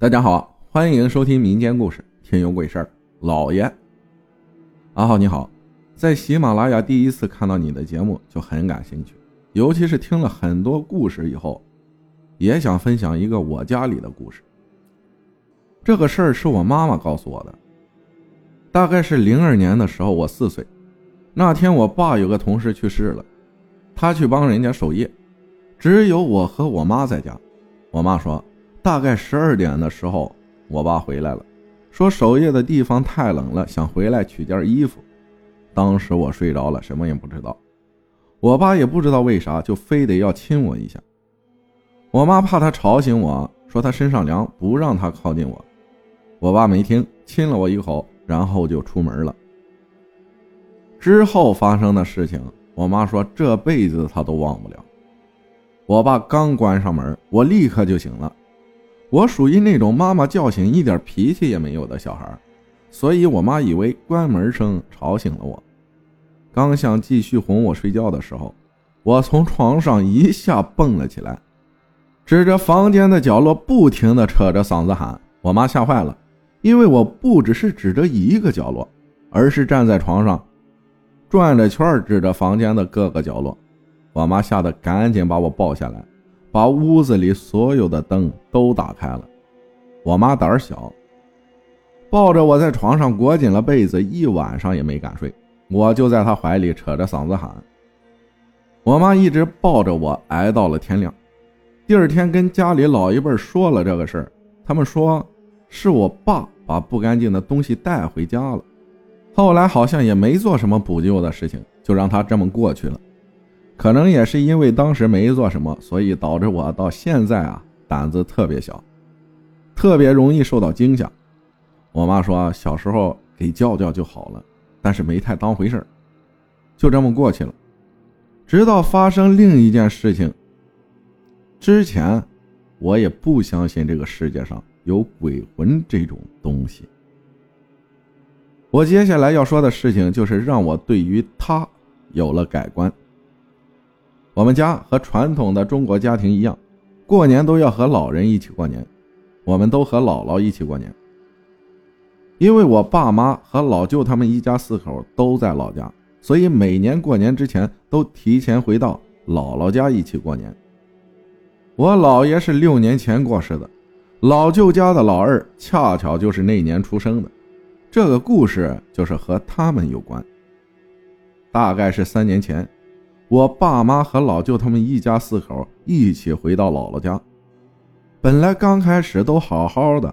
大家好，欢迎收听民间故事《听有鬼事儿》。老爷，阿浩你好，在喜马拉雅第一次看到你的节目就很感兴趣，尤其是听了很多故事以后，也想分享一个我家里的故事。这个事儿是我妈妈告诉我的，大概是零二年的时候，我四岁，那天我爸有个同事去世了，他去帮人家守夜，只有我和我妈在家。我妈说。大概十二点的时候，我爸回来了，说守夜的地方太冷了，想回来取件衣服。当时我睡着了，什么也不知道。我爸也不知道为啥，就非得要亲我一下。我妈怕他吵醒我，说他身上凉，不让他靠近我。我爸没听，亲了我一口，然后就出门了。之后发生的事情，我妈说这辈子她都忘不了。我爸刚关上门，我立刻就醒了。我属于那种妈妈叫醒一点脾气也没有的小孩，所以我妈以为关门声吵醒了我。刚想继续哄我睡觉的时候，我从床上一下蹦了起来，指着房间的角落不停地扯着嗓子喊。我妈吓坏了，因为我不只是指着一个角落，而是站在床上，转着圈指着房间的各个角落。我妈吓得赶紧把我抱下来。把屋子里所有的灯都打开了。我妈胆儿小，抱着我在床上裹紧了被子，一晚上也没敢睡。我就在她怀里扯着嗓子喊。我妈一直抱着我挨到了天亮。第二天跟家里老一辈说了这个事儿，他们说是我爸把不干净的东西带回家了。后来好像也没做什么补救的事情，就让他这么过去了。可能也是因为当时没做什么，所以导致我到现在啊胆子特别小，特别容易受到惊吓。我妈说小时候给叫叫就好了，但是没太当回事就这么过去了。直到发生另一件事情之前，我也不相信这个世界上有鬼魂这种东西。我接下来要说的事情，就是让我对于他有了改观。我们家和传统的中国家庭一样，过年都要和老人一起过年。我们都和姥姥一起过年，因为我爸妈和老舅他们一家四口都在老家，所以每年过年之前都提前回到姥姥家一起过年。我姥爷是六年前过世的，老舅家的老二恰巧就是那年出生的。这个故事就是和他们有关。大概是三年前。我爸妈和老舅他们一家四口一起回到姥姥家，本来刚开始都好好的，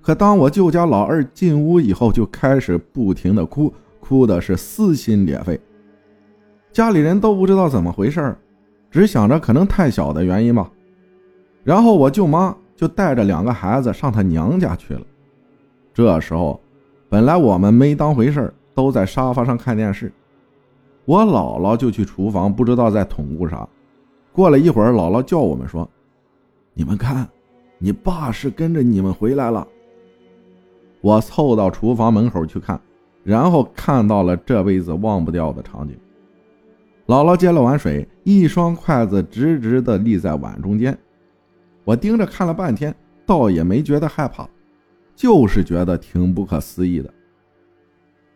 可当我舅家老二进屋以后，就开始不停的哭，哭的是撕心裂肺。家里人都不知道怎么回事只想着可能太小的原因吧。然后我舅妈就带着两个孩子上她娘家去了。这时候，本来我们没当回事都在沙发上看电视。我姥姥就去厨房，不知道在捅咕啥。过了一会儿，姥姥叫我们说：“你们看，你爸是跟着你们回来了。”我凑到厨房门口去看，然后看到了这辈子忘不掉的场景。姥姥接了碗水，一双筷子直直的立在碗中间。我盯着看了半天，倒也没觉得害怕，就是觉得挺不可思议的。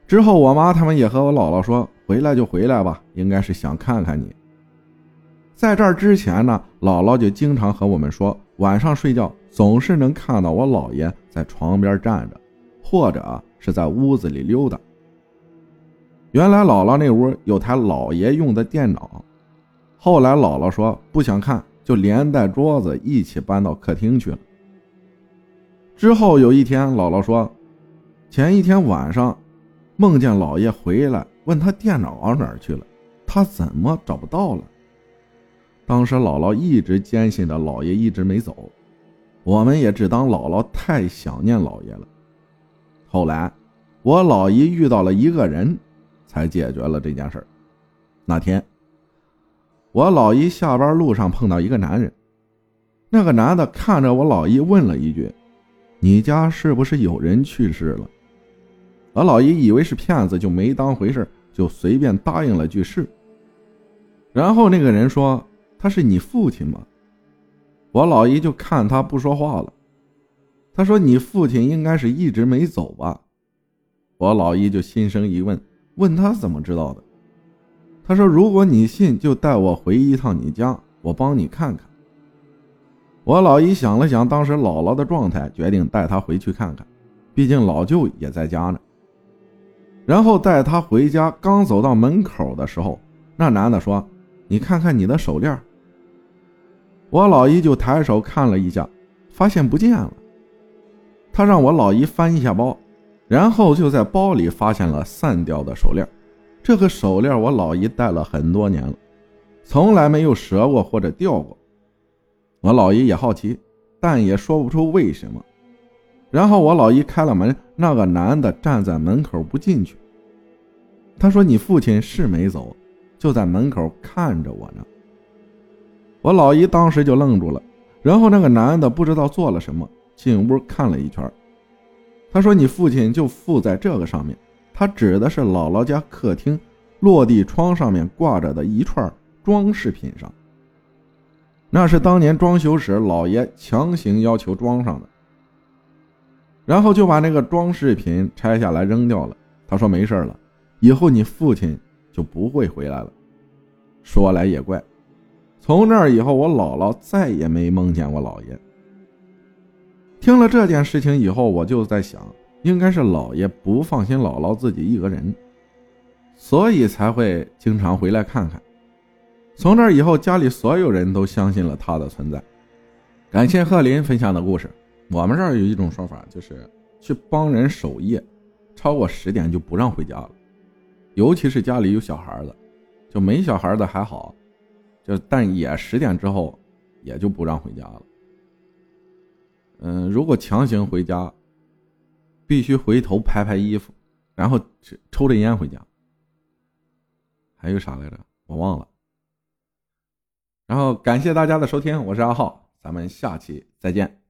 之后，我妈他们也和我姥姥说。回来就回来吧，应该是想看看你。在这儿之前呢，姥姥就经常和我们说，晚上睡觉总是能看到我姥爷在床边站着，或者是在屋子里溜达。原来姥姥那屋有台姥爷用的电脑，后来姥姥说不想看，就连带桌子一起搬到客厅去了。之后有一天，姥姥说，前一天晚上梦见姥爷回来。问他电脑哪儿去了，他怎么找不到了？当时姥姥一直坚信着姥爷一直没走，我们也只当姥姥太想念姥爷了。后来我老姨遇到了一个人，才解决了这件事那天，我老姨下班路上碰到一个男人，那个男的看着我老姨问了一句：“你家是不是有人去世了？”我老姨以为是骗子，就没当回事就随便答应了句是。然后那个人说：“他是你父亲吗？”我老姨就看他不说话了。他说：“你父亲应该是一直没走吧？”我老姨就心生疑问，问他怎么知道的。他说：“如果你信，就带我回一趟你家，我帮你看看。”我老姨想了想当时姥姥的状态，决定带她回去看看，毕竟老舅也在家呢。然后带她回家，刚走到门口的时候，那男的说：“你看看你的手链。”我老姨就抬手看了一下，发现不见了。他让我老姨翻一下包，然后就在包里发现了散掉的手链。这个手链我老姨戴了很多年了，从来没有折过或者掉过。我老姨也好奇，但也说不出为什么。然后我老姨开了门，那个男的站在门口不进去。他说：“你父亲是没走，就在门口看着我呢。”我老姨当时就愣住了。然后那个男的不知道做了什么，进屋看了一圈。他说：“你父亲就附在这个上面。”他指的是姥姥家客厅落地窗上面挂着的一串装饰品上。那是当年装修时老爷强行要求装上的，然后就把那个装饰品拆下来扔掉了。他说：“没事了，以后你父亲就不会回来了。”说来也怪，从那以后，我姥姥再也没梦见过姥爷。听了这件事情以后，我就在想，应该是姥爷不放心姥姥自己一个人，所以才会经常回来看看。从那以后，家里所有人都相信了他的存在。感谢贺林分享的故事。我们这儿有一种说法，就是去帮人守夜，超过十点就不让回家了。尤其是家里有小孩的，就没小孩的还好，就但也十点之后也就不让回家了。嗯，如果强行回家，必须回头拍拍衣服，然后抽着烟回家。还有啥来着？我忘了。然后感谢大家的收听，我是阿浩，咱们下期再见。